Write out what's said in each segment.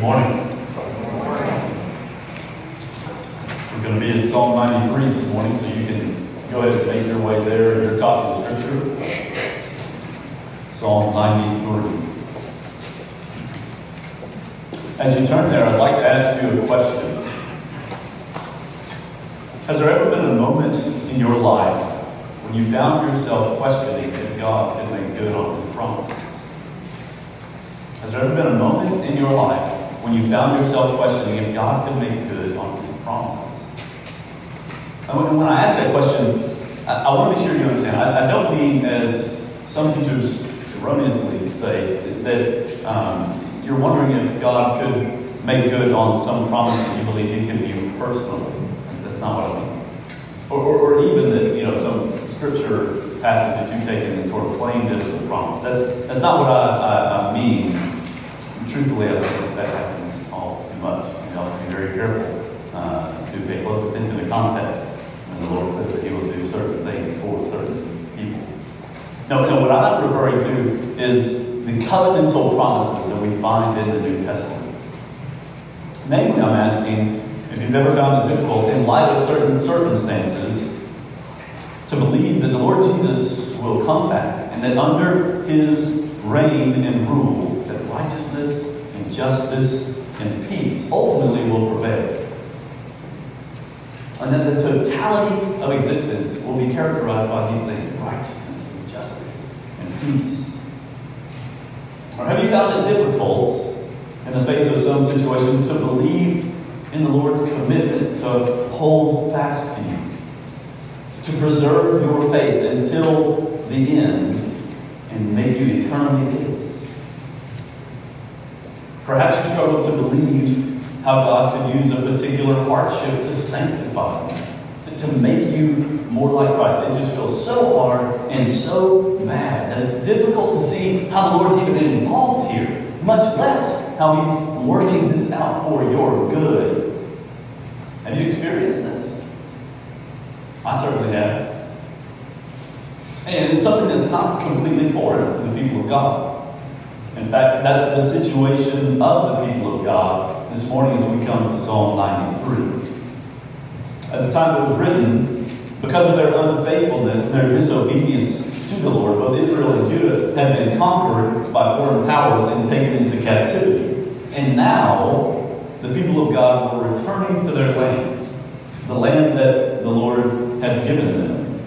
Morning. We're going to be in Psalm 93 this morning, so you can go ahead and make your way there in your copy of Scripture. Psalm 93. As you turn there, I'd like to ask you a question. Has there ever been a moment in your life when you found yourself questioning if God can make good on His promises? Has there ever been a moment in your life when you found yourself questioning if God could make good on His promises? And when I ask that question, I, I want to be sure you understand. I, I, don't mean, as some teachers erroneously say, that um, you're wondering if God could make good on some promise that you believe He's given you personally. That's not what I mean. Or, or, or even that, you know, some scripture passage that you've taken and sort of claimed it as a promise. That's, that's not what I, I, I mean. Truthfully, I think that happens all too much. You know, to be very careful uh, to pay close attention to context when the Lord says that He will do certain things for certain people. No, no, what I'm referring to is the covenantal promises that we find in the New Testament. Namely, I'm asking if you've ever found it difficult, in light of certain circumstances, to believe that the Lord Jesus will come back and that under his reign and rule, that righteousness and justice and peace ultimately will prevail. And that the totality of existence will be characterized by these things righteousness and justice and peace. Or have you found it difficult in the face of some situation to believe in the Lord's commitment to hold fast to you, to preserve your faith until the end and make you eternally His. Perhaps you struggle to believe how God could use a particular hardship to sanctify you, to, to make you more like Christ. It just feels so hard and so bad that it's difficult to see how the Lord's even involved here, much less how He's working this out for your good. Have you experienced this? I certainly have. And it's something that's not completely foreign to the people of God. In fact, that's the situation of the people of God this morning as we come to Psalm 93. At the time it was written, because of their unfaithfulness and their disobedience to the Lord, both Israel and Judah had been conquered by foreign powers and taken into captivity. And now, the people of God were returning to their land, the land that the Lord had given them.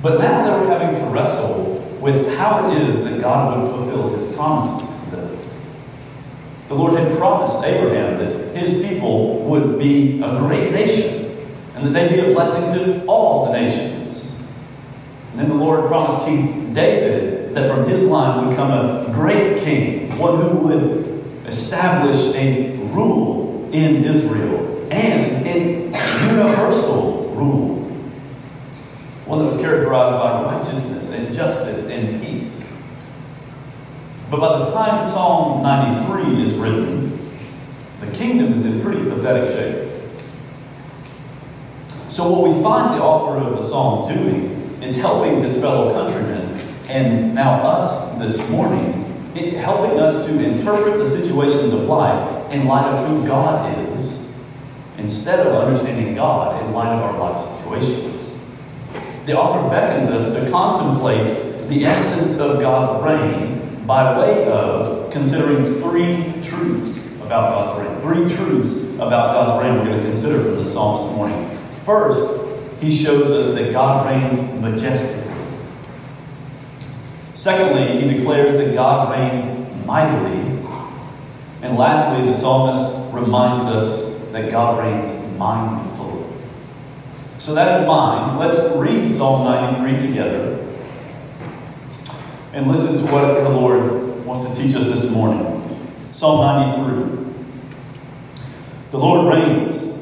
But now they were having to wrestle with how it is that God would fulfill his promises to them. The Lord had promised Abraham that his people would be a great nation and that they'd be a blessing to all the nations. And then the Lord promised King David that from his line would come a great king, one who would establish a rule in Israel and a universal rule. One that was characterized by righteousness and justice and peace. But by the time Psalm 93 is written, the kingdom is in pretty pathetic shape. So, what we find the author of the psalm doing is helping his fellow countrymen and now us this morning helping us to interpret the situations of life in light of who God is, instead of understanding God in light of our life situations. The author beckons us to contemplate the essence of God's reign by way of considering three truths about God's reign. Three truths about God's reign we're going to consider from the psalm this morning. First, he shows us that God reigns majestically. Secondly, he declares that God reigns mightily. And lastly, the psalmist reminds us that God reigns mindfully. So, that in mind, let's read Psalm 93 together and listen to what the Lord wants to teach us this morning. Psalm 93. The Lord reigns.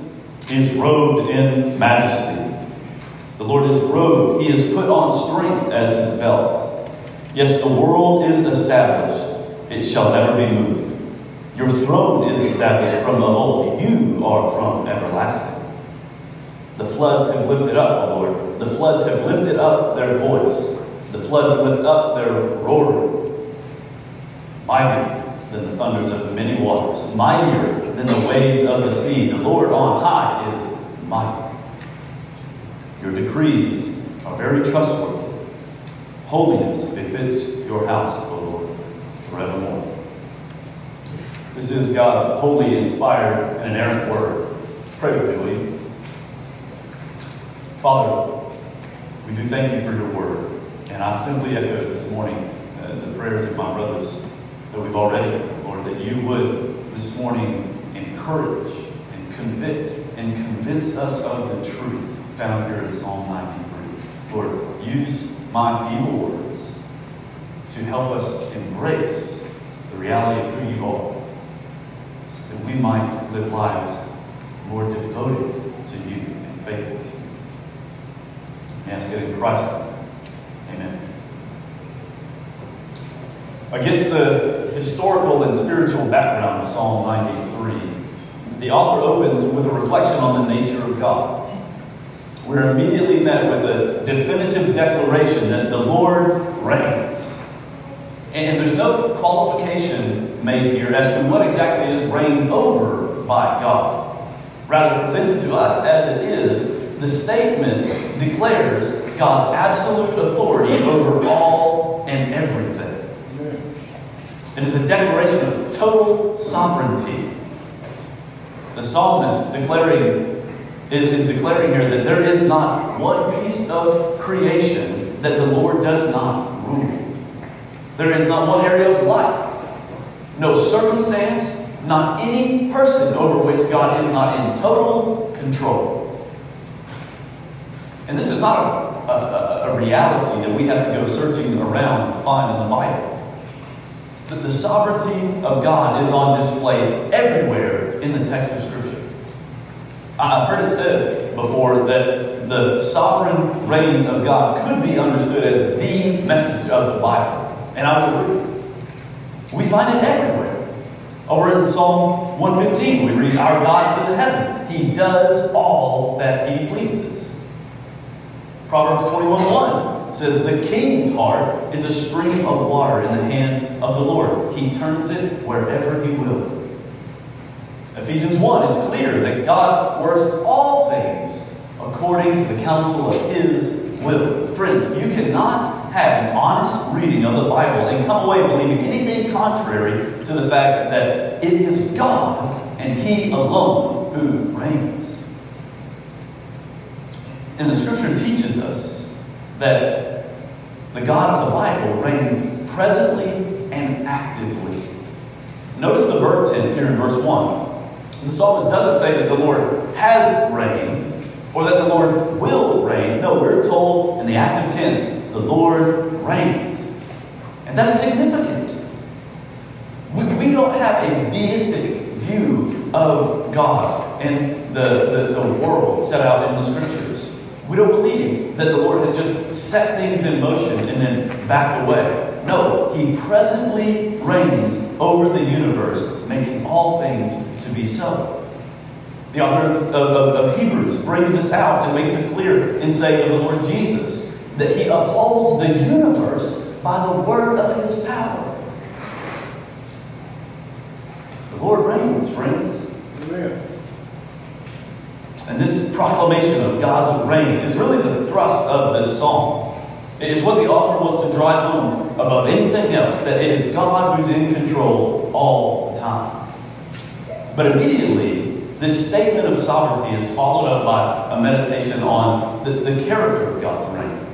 He is robed in majesty. The Lord is robed. He has put on strength as his belt. Yes, the world is established, it shall never be moved. Your throne is established from of old, you are from everlasting. The floods have lifted up, O Lord. The floods have lifted up their voice. The floods lift up their roar. Mightier than the thunders of many waters, mightier than the waves of the sea. The Lord on high is mighty. Your decrees are very trustworthy. Holiness befits your house, O Lord, forevermore. This is God's holy, inspired, and inerrant word. Pray with me, Father, we do thank you for your word. And I simply echo this morning uh, the prayers of my brothers that we've already, Lord, that you would this morning encourage and convict and convince us of the truth found here in Psalm 93. Lord, use my feeble words to help us embrace the reality of who you are so that we might live lives more devoted to you and faithful to you. Ask it in Christ. Amen. Against the historical and spiritual background of Psalm 93, the author opens with a reflection on the nature of God. We're immediately met with a definitive declaration that the Lord reigns. And there's no qualification made here as to what exactly is reigned over by God. Rather, presented to us as it is, the statement declares God's absolute authority over all and everything. It is a declaration of total sovereignty. The psalmist declaring is, is declaring here that there is not one piece of creation that the Lord does not rule. There is not one area of life, no circumstance, not any person over which God is not in total control. And this is not a, a, a reality that we have to go searching around to find in the Bible. The, the sovereignty of God is on display everywhere in the text of Scripture. I've heard it said before that the sovereign reign of God could be understood as the message of the Bible. And I would agree. We find it everywhere. Over in Psalm 115, we read, Our God is in the heaven. He does all that he pleases. Proverbs 21 1 says, The king's heart is a stream of water in the hand of the Lord. He turns it wherever he will. Ephesians 1 is clear that God works all things according to the counsel of His will. Friends, you cannot have an honest reading of the Bible and come away believing anything contrary to the fact that it is God and He alone who reigns. And the scripture teaches us that the God of the Bible reigns presently and actively. Notice the verb tense here in verse 1. The psalmist doesn't say that the Lord has reigned or that the Lord will reign. No, we're told in the active tense, the Lord reigns. And that's significant. We, we don't have a deistic view of God and the, the, the world set out in the scriptures. We don't believe that the Lord has just set things in motion and then backed away. No, He presently reigns over the universe, making all things to be so. The author of, of, of, Hebrews brings this out and makes this clear in saying of the Lord Jesus that he upholds the universe by the word of his power. The Lord reigns, friends. Amen. And this proclamation of God's reign is really the thrust of this psalm. It is what the author wants to drive home above anything else that it is God who's in control all the time. But immediately, this statement of sovereignty is followed up by a meditation on the, the character of God's reign.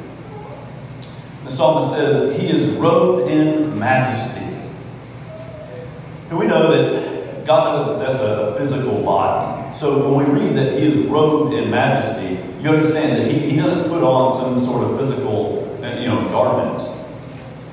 The psalmist says, He is robed in majesty. And we know that God doesn't possess a, a physical body. So when we read that He is robed in majesty, you understand that He, he doesn't put on some sort of physical uh, you know, garment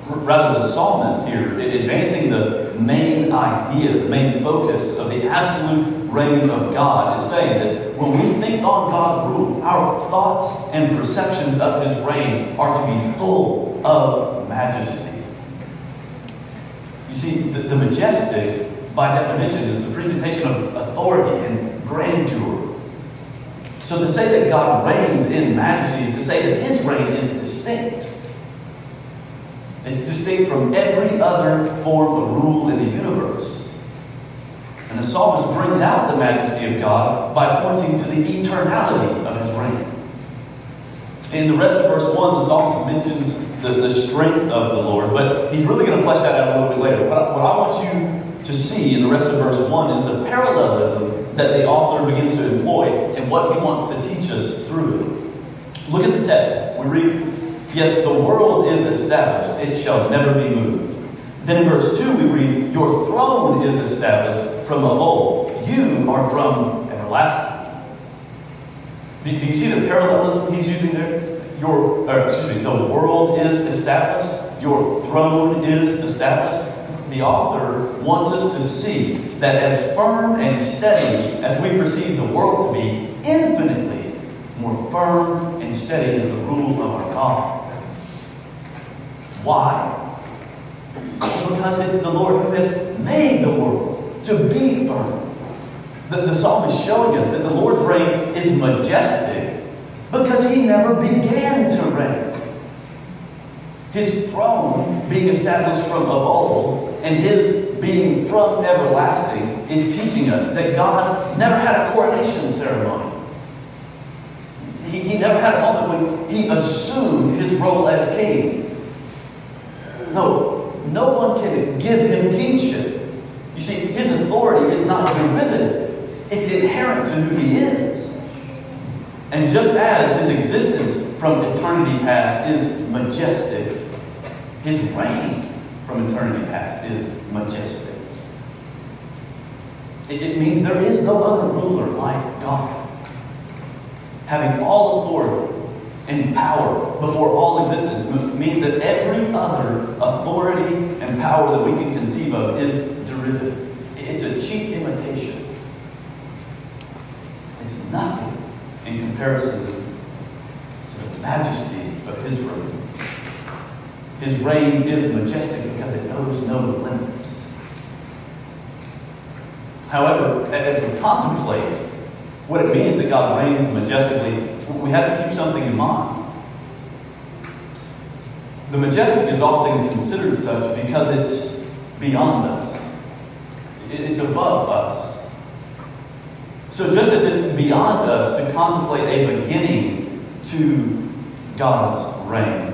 rather the psalmist here, advancing the main idea, the main focus of the absolute reign of God, is saying that when we think on God's rule, our thoughts and perceptions of his reign are to be full of majesty. You see, the, the majestic, by definition, is the presentation of authority and grandeur. So to say that God reigns in majesty is to say that his reign is distinct. It's distinct from every other form of rule in the universe. And the psalmist brings out the majesty of God by pointing to the eternality of his reign. In the rest of verse 1, the psalmist mentions the, the strength of the Lord, but he's really going to flesh that out a little bit later. But what I want you to see in the rest of verse 1 is the parallelism that the author begins to employ and what he wants to teach us through it. Look at the text. We read, Yes, the world is established, it shall never be moved. Then in verse 2, we read, Your throne is established from of old, you are from everlasting. Do, you see the parallelism he's using there? Your, or excuse me, the world is established, your throne is established. The author wants us to see that as firm and steady as we perceive the world to be, infinitely more firm and steady is the rule of our God. Why? Because it's the Lord who has made the world to be firm. The, the psalm is showing us that the Lord's reign is majestic because he never began to reign. His throne being established from of old and his being from everlasting is teaching us that God never had a coronation ceremony. He, he never had a moment when he assumed his role as king. No, no one can give him kingship. You see, his authority is not derivative, it's inherent to who he is. And just as his existence from eternity past is majestic, his reign from eternity past is majestic. It, it means there is no other ruler like God. Having all authority and power before all existence means that every other authority and power that we can conceive of is derivative. It's a cheap imitation. It's nothing in comparison to the majesty of His reign. His reign is majestic because it knows no limits. However, as we contemplate what it means that God reigns majestically, we have to keep something in mind. The majestic is often considered such because it's beyond us, it's above us. So, just as it's beyond us to contemplate a beginning to God's reign,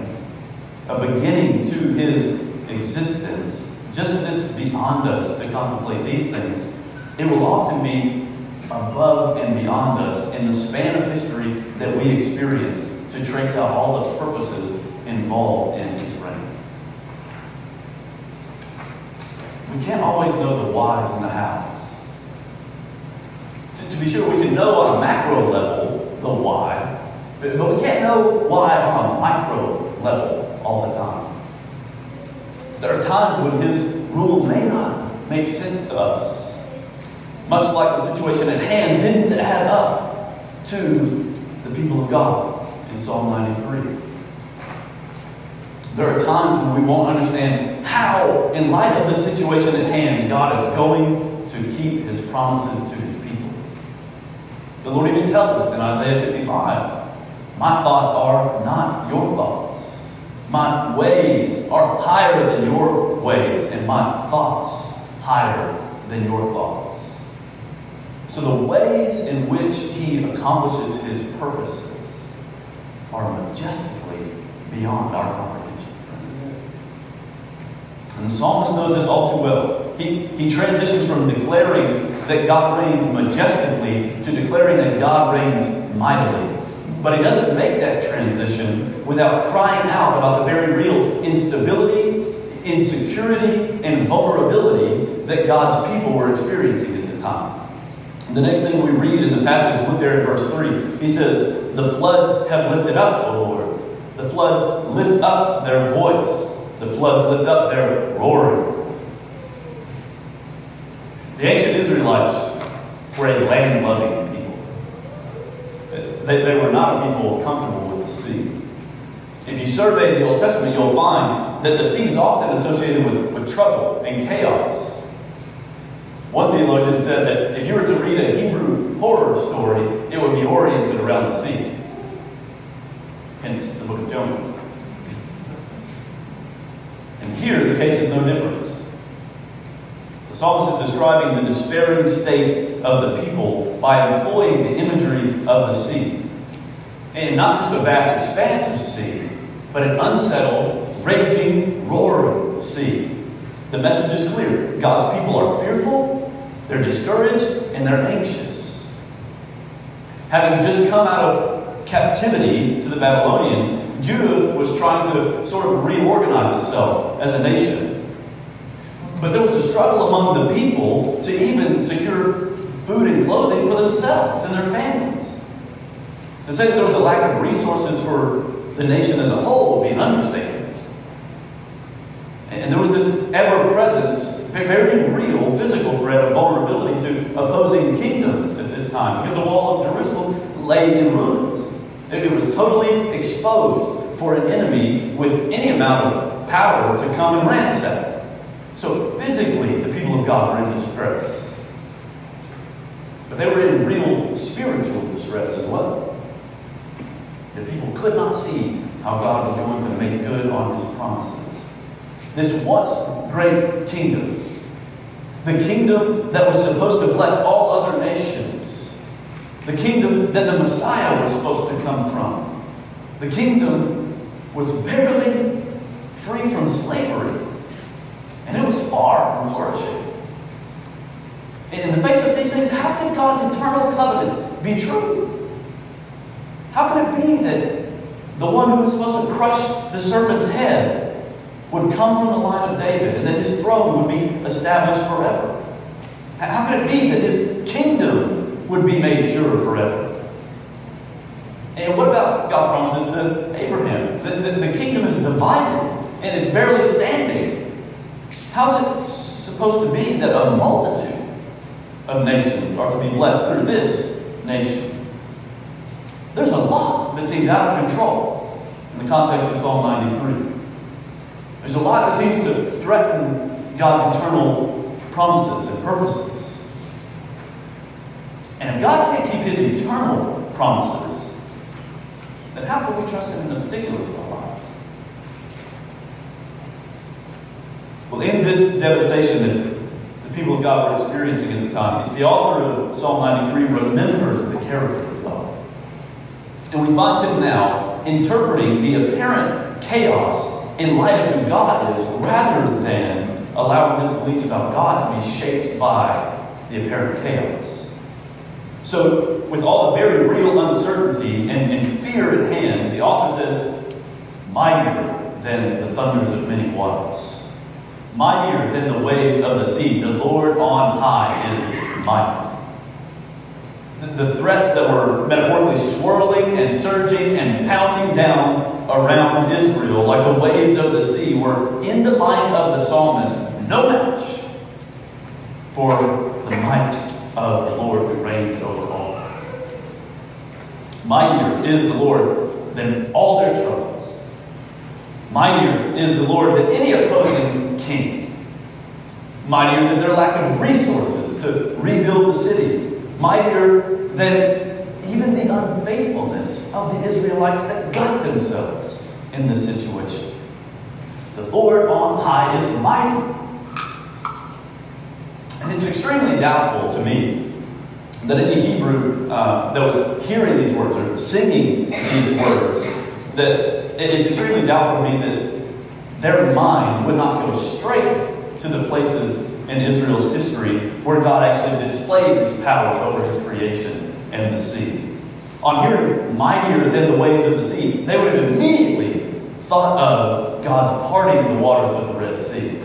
a beginning to his existence, just as it's beyond us to contemplate these things, it will often be above and beyond us in the span of history that we experience to trace out all the purposes involved in his reign. We can't always know the whys and the hows. To, to be sure, we can know on a macro level the why, but, but we can't know why on a micro level all the time. There are times when his rule may not make sense to us much like the situation at hand didn't add up to the people of God in Psalm 93. There are times when we won't understand how, in light of the situation at hand, God is going to keep his promises to his people. The Lord even tells us in Isaiah 55 My thoughts are not your thoughts. My ways are higher than your ways, and my thoughts higher than your thoughts. So the ways in which he accomplishes his purposes are majestically beyond our comprehension, friends. And the psalmist knows this all too well. He, he transitions from declaring that God reigns majestically to declaring that God reigns mightily. But he doesn't make that transition without crying out about the very real instability, insecurity, and vulnerability that God's people were experiencing at the time. The next thing we read in the passage, look there in verse 3, he says, The floods have lifted up, O Lord. The floods lift up their voice. The floods lift up their roaring. The ancient Israelites were a land loving. They, they were not a people comfortable with the sea. If you survey the Old Testament, you'll find that the sea is often associated with, with trouble and chaos. One theologian said that if you were to read a Hebrew horror story, it would be oriented around the sea. Hence the book of Jonah. And here, the case is no different. Psalmist is describing the despairing state of the people by employing the imagery of the sea. And not just a vast expanse of sea, but an unsettled, raging, roaring sea. The message is clear God's people are fearful, they're discouraged, and they're anxious. Having just come out of captivity to the Babylonians, Judah was trying to sort of reorganize itself as a nation. But there was a struggle among the people to even secure food and clothing for themselves and their families. To say that there was a lack of resources for the nation as a whole would be an understatement. And there was this ever present, very real physical threat of vulnerability to opposing kingdoms at this time because the wall of Jerusalem lay in ruins. It was totally exposed for an enemy with any amount of power to come and ransack. So physically, the people of God were in distress. But they were in real spiritual distress as well. The people could not see how God was going to make good on his promises. This once great kingdom, the kingdom that was supposed to bless all other nations, the kingdom that the Messiah was supposed to come from, the kingdom was barely free from slavery, and it was far from flourishing. In the face of these things, how can God's eternal covenants be true? How can it be that the one who was supposed to crush the serpent's head would come from the line of David and that his throne would be established forever? How could it be that his kingdom would be made sure forever? And what about God's promises to Abraham? The, the, the kingdom is divided and it's barely standing. How's it supposed to be that a multitude of nations are to be blessed through this nation? There's a lot that seems out of control in the context of Psalm 93. There's a lot that seems to threaten God's eternal promises and purposes. And if God can't keep his eternal promises, then how can we trust him in the particulars of our lives? Well, in this devastation that the people of God were experiencing at the time, the author of Psalm 93 remembers the character of God. And we find him now interpreting the apparent chaos in light of who God is rather than allowing his beliefs about God to be shaped by the apparent chaos. So, with all the very real uncertainty and, and fear at hand, the author says, Mightier than the thunders of many waters, mightier than the waves of the sea, the Lord on high is mighty. The, threats that were metaphorically swirling and surging and pounding down around Israel like the waves of the sea were, in the mind of the psalmist, no match for the might of the Lord who reigns over all. Mightier is the Lord than all their troubles. Mightier is the Lord than any opposing king. Mightier than their lack of resources to rebuild the city. Mightier than even the unfaithfulness of the Israelites that got themselves in this situation. The Lord on high is mighty. And it's extremely doubtful to me that any Hebrew uh, that was hearing these words or singing these words, that it's extremely doubtful to me that their mind would not go straight to the places in Israel's history where God actually displayed his power over his creation and the sea. On hearing mightier than the waves of the sea, they would have immediately thought of God's parting the waters of the Red Sea.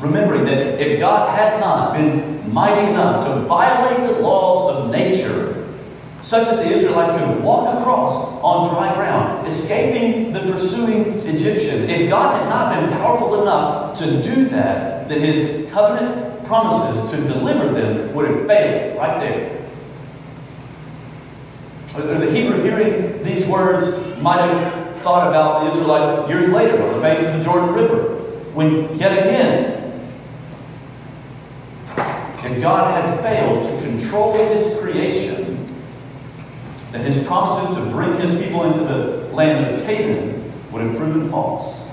Remembering that if God had not been mighty enough to violate the laws of nature, such that the Israelites could walk across on dry ground, escaping the pursuing Egyptians, if God had not been powerful enough to do that, then his covenant promises to deliver them would have failed right there. Or the Hebrew hearing these words might have thought about the Israelites years later on the banks of the Jordan River, when yet again, if God had failed to control his creation, then his promises to bring his people into the land of Canaan would have proven false.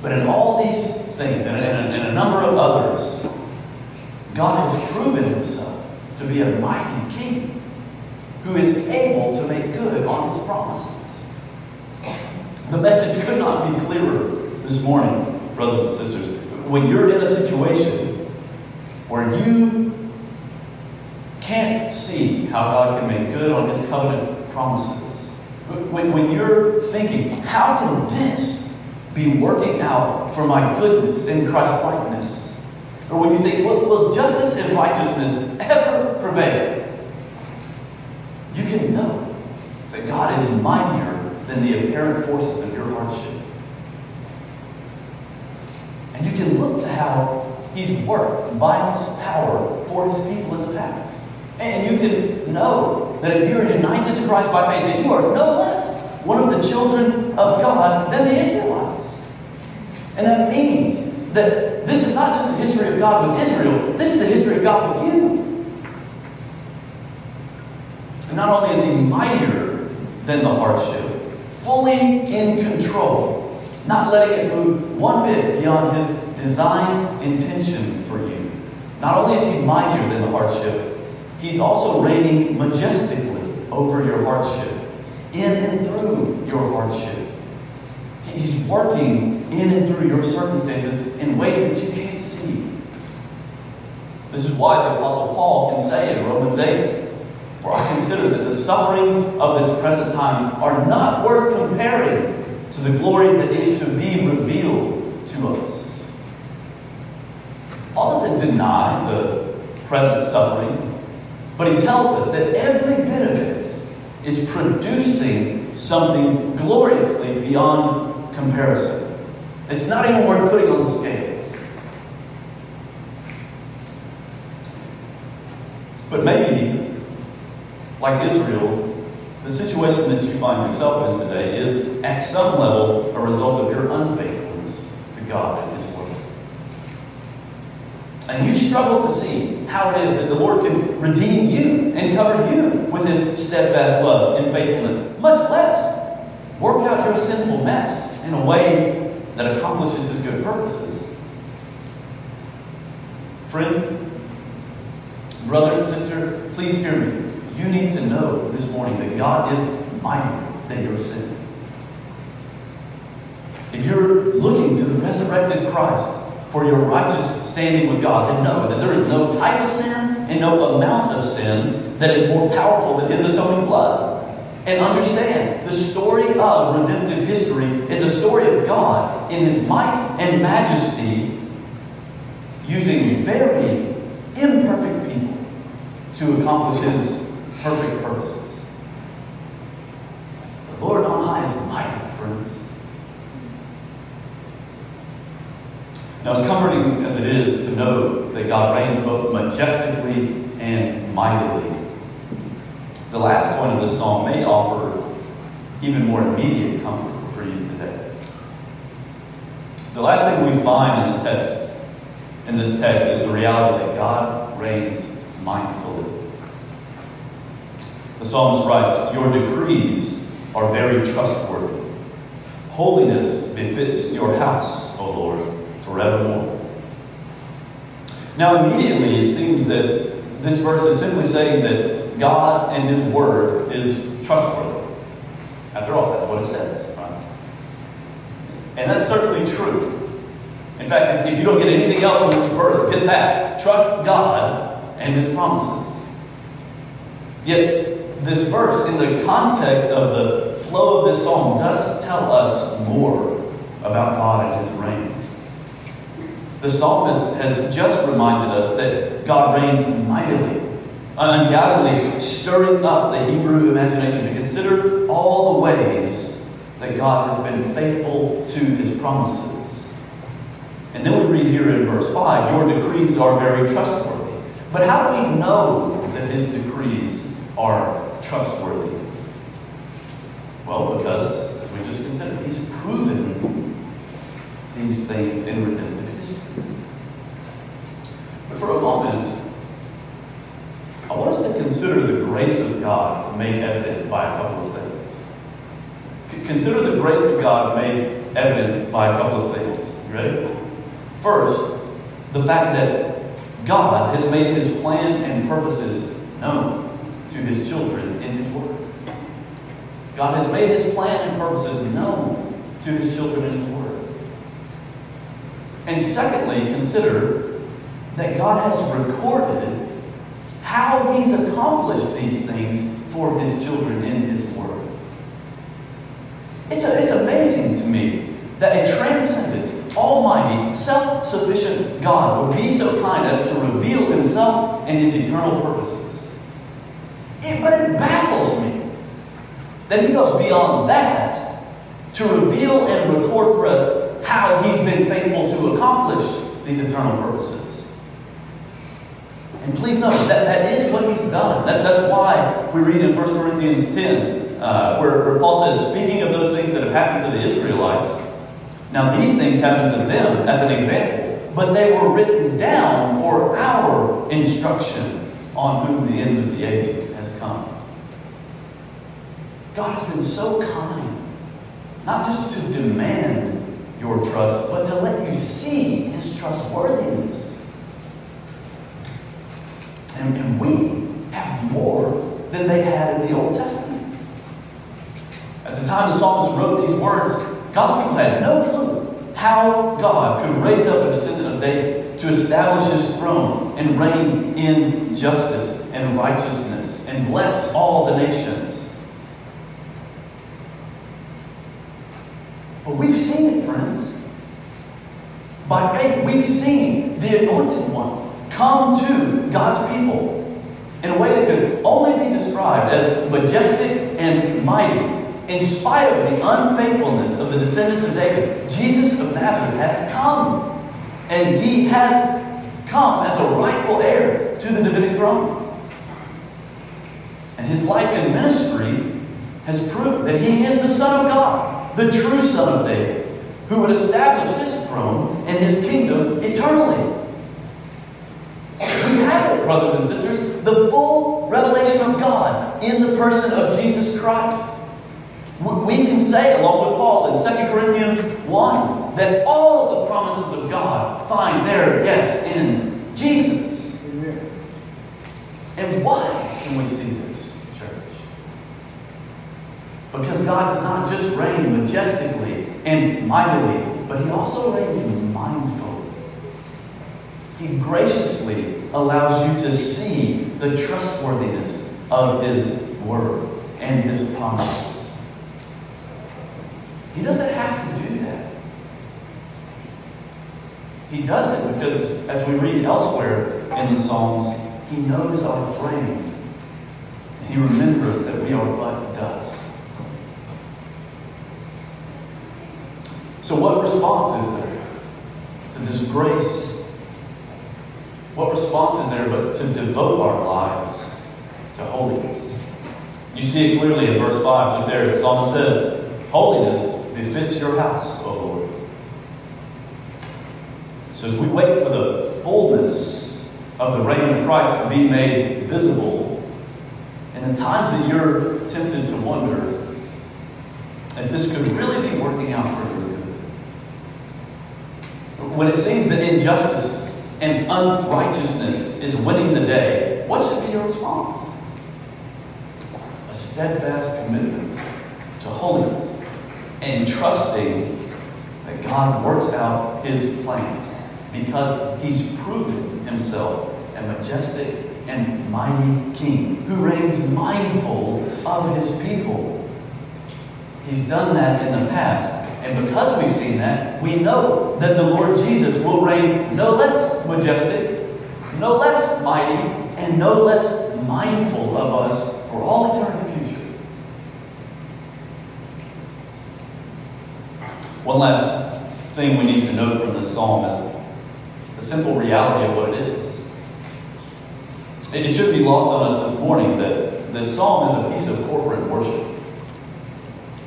But in all these things, and, and, and a number of others, God has proven himself to be a mighty king who is able to make good on his promises. The message could not be clearer this morning, brothers and sisters. When you're in a situation where you see how God can make good on his covenant promises, when, when you're thinking, how can this be working out for my goodness in Christ likeness? Or when you think, will, will justice and righteousness ever prevail? You can know that God is mightier than the apparent forces of your hardship. And you can look to how He's worked by His power for His people in the past. And you can know that if you're united to Christ by faith, that you are no less one of the children of God than the Israelites. And that means that this is not just the history of God with Israel, this is the history of God with you. And not only is He mightier than the hardship, fully in control, not letting it move one bit beyond His design intention for you. Not only is He mightier than the hardship, He's also reigning majestically over your hardship, in and through your hardship. He's working in and through your circumstances in ways that you can't see. This is why the Apostle Paul can say in Romans 8, For I consider that the sufferings of this present time are not worth comparing to the glory that is to be revealed to us. Paul doesn't deny the present suffering but he tells us that every bit of it is producing something gloriously beyond comparison. It's not even worth putting on the scales. But maybe, like Israel, the situation that you find yourself in today is, at some level, a result of your unfaithfulness to God and you struggle to see how it is that the Lord can redeem you and cover you with His steadfast love and faithfulness, much less work out your sinful mess in a way that accomplishes His good purposes. Friend, brother and sister, please hear me. You need to know this morning that God is mightier than your sin. If you're looking to the resurrected Christ, for your righteous standing with God, And know that there is no type of sin and no amount of sin that is more powerful than His atoning blood. And understand, the story of redemptive history is a story of God in His might and majesty, using very imperfect people to accomplish His perfect purposes. The Lord on high is mighty, friends. Now, as comforting as it is to know that God reigns both majestically and mightily, the last point of this psalm may offer even more immediate comfort for you today. The last thing we find in the text, in this text, is the reality that God reigns mindfully. The psalmist writes, Your decrees are very trustworthy. Holiness befits your house, O Lord forevermore. Now, immediately, it seems that this verse is simply saying that God and His Word is trustworthy. After all, that's what it says, right? And that's certainly true. In fact, if, if you don't get anything else from this verse, get that. Trust God and His promises. Yet, this verse, in the context of the flow of this psalm, does tell us more about God and His reign. The psalmist has just reminded us that God reigns mightily, undoubtedly stirring up the Hebrew imagination to consider all the ways that God has been faithful to his promises. And then we read here in verse 5 Your decrees are very trustworthy. But how do we know that his decrees are trustworthy? Well, because, as we just considered, he's proven these things in redemptive for a moment, I want us to consider the grace of God made evident by a couple of things. Consider the grace of God made evident by a couple of things. You ready? First, the fact that God has made his plan and purposes known to his children in his word. God has made his plan and purposes known to his children in his word. And secondly, consider that God has recorded how he's accomplished these things for his children in his word. It's, a, it's amazing to me that a transcendent, almighty, self sufficient God would be so kind as to reveal himself and his eternal purposes. It, but it baffles me that he goes beyond that to reveal and record for us how he's been faithful to accomplish these eternal purposes. And please note that that is what he's done. That, that's why we read in 1 Corinthians 10, uh, where, where Paul says, speaking of those things that have happened to the Israelites, now these things happened to them as an example, but they were written down for our instruction on whom the end of the age has come. God has been so kind, not just to demand your trust, but to let you see his trustworthiness. And, and we have more than they had in the Old Testament. At the time the psalmist wrote these words, God's people had no clue how God could raise up a descendant of David to establish his throne and reign in justice and righteousness and bless all the nations. But we've seen it, friends. By faith, we've seen the anointed one come to God's people in a way that could only be described as majestic and mighty. In spite of the unfaithfulness of the descendants of David, Jesus of Nazareth has come. And he has come as a rightful heir to the Davidic throne. And his life and ministry has proved that he is the Son of God, the true Son of David, who would establish his throne and his kingdom eternally. We have it, brothers and sisters, the full revelation of God in the person of Jesus Christ. We can say, along with Paul in 2 Corinthians 1, that all the promises of God find their yes in Jesus. Amen. And why can we see this, church? Because God does not just reign majestically and mightily, but He also reigns mindfully. He graciously allows you to see the trustworthiness of His Word and His promises. He doesn't have to do that. He does it because, as we read elsewhere in the Psalms, He knows our frame. And He remembers that we are but dust. So, what response is there to this grace? What response is there but to devote our lives to holiness? You see it clearly in verse 5. Look there. The psalmist says, Holiness befits your house, O Lord. So as we wait for the fullness of the reign of Christ to be made visible, in the times that you're tempted to wonder that this could really be working out for your good, when it seems that injustice and unrighteousness is winning the day, what should be your response? A steadfast commitment to holiness and trusting that God works out his plans because he's proven himself a majestic and mighty king who reigns mindful of his people. He's done that in the past. And because we've seen that, we know that the Lord Jesus will reign no less majestic, no less mighty, and no less mindful of us for all eternity future. One last thing we need to note from this psalm is the simple reality of what it is. It should be lost on us this morning that this psalm is a piece of corporate worship.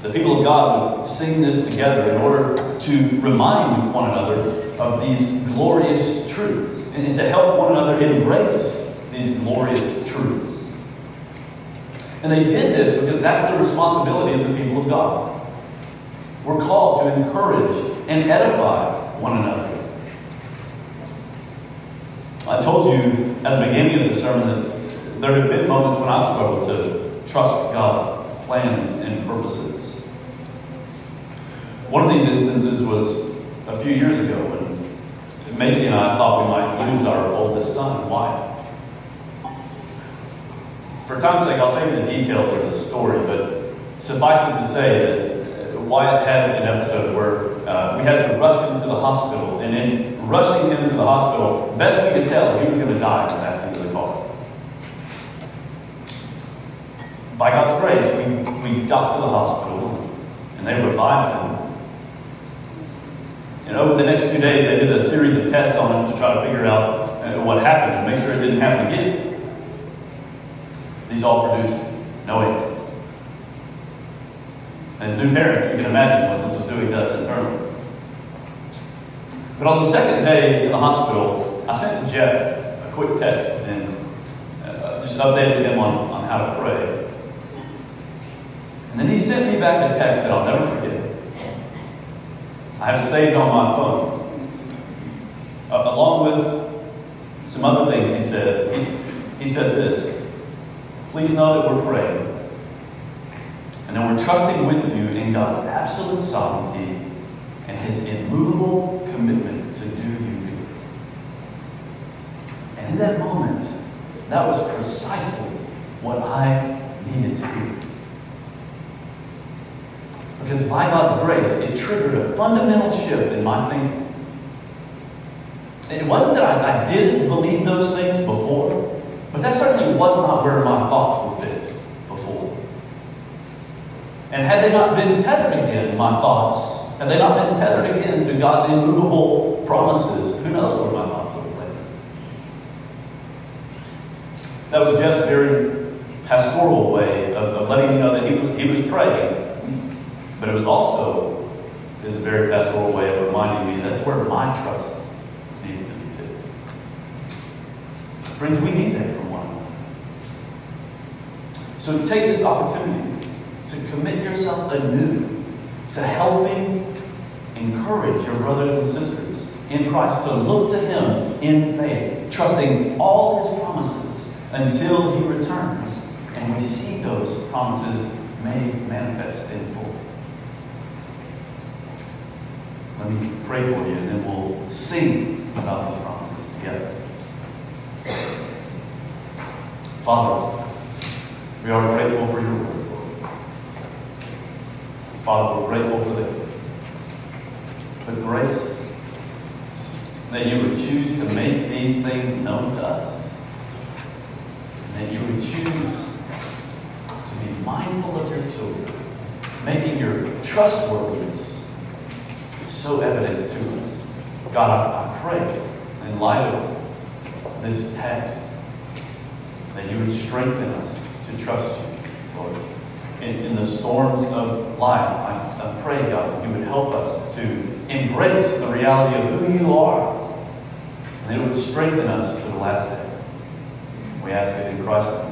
The people of God would sing this together in order to remind one another of these glorious truths and to help one another embrace these glorious truths. And they did this because that's the responsibility of the people of God. We're called to encourage and edify one another. I told you at the beginning of the sermon that there have been moments when I've struggled to trust God's plans and purposes. One of these instances was a few years ago when Macy and I thought we might lose our oldest son, Wyatt. For time's sake, I'll save you the details of the story, but suffice it to say that Wyatt had an episode where uh, we had to rush him to the hospital, and in rushing him to the hospital, best we could tell, he was going to die backseat of the car. By God's grace, we, we got to the hospital, and they revived him. And over the next few days, they did a series of tests on him to try to figure out uh, what happened and make sure it didn't happen again. These all produced no answers. As new parents, you can imagine what this was doing to us internally. But on the second day in the hospital, I sent Jeff a quick text and uh, just updated him on, on how to pray. And then he sent me back a text that I'll never forget. I have it saved on my phone. Uh, along with some other things he said, he, he said this Please know that we're praying. And that we're trusting with you in God's absolute sovereignty and his immovable commitment to do you good. And in that moment, that was precisely what I needed to hear. Because by God's grace, it triggered a fundamental shift in my thinking. It wasn't that I, I didn't believe those things before. But that certainly was not where my thoughts were fixed before. And had they not been tethered again, my thoughts, had they not been tethered again to God's immovable promises, who knows where my thoughts would have landed. That was Jeff's very pastoral way of, of letting me know that he, he was praying. But it was also his very pastoral way of reminding me that's where my trust needed to be fixed. Friends, we need that from one another. so take this opportunity to commit yourself anew to helping encourage your brothers and sisters in Christ to look to Him in faith, trusting all His promises until He returns and we see those promises made manifest in full. Let me pray for you and then we'll sing about these promises together. Father, we are grateful for your word, Father, we're grateful for the, the grace that you would choose to make these things known to us. And that you would choose to be mindful of your children, making your trustworthiness so evident to us. God, I, I pray in light of this text that you would strengthen us to trust you, Lord. In, in the storms of life, I, I pray, God, that you would help us to embrace the reality of who you are, and that it would strengthen us to the last day. We ask it in Christ's name.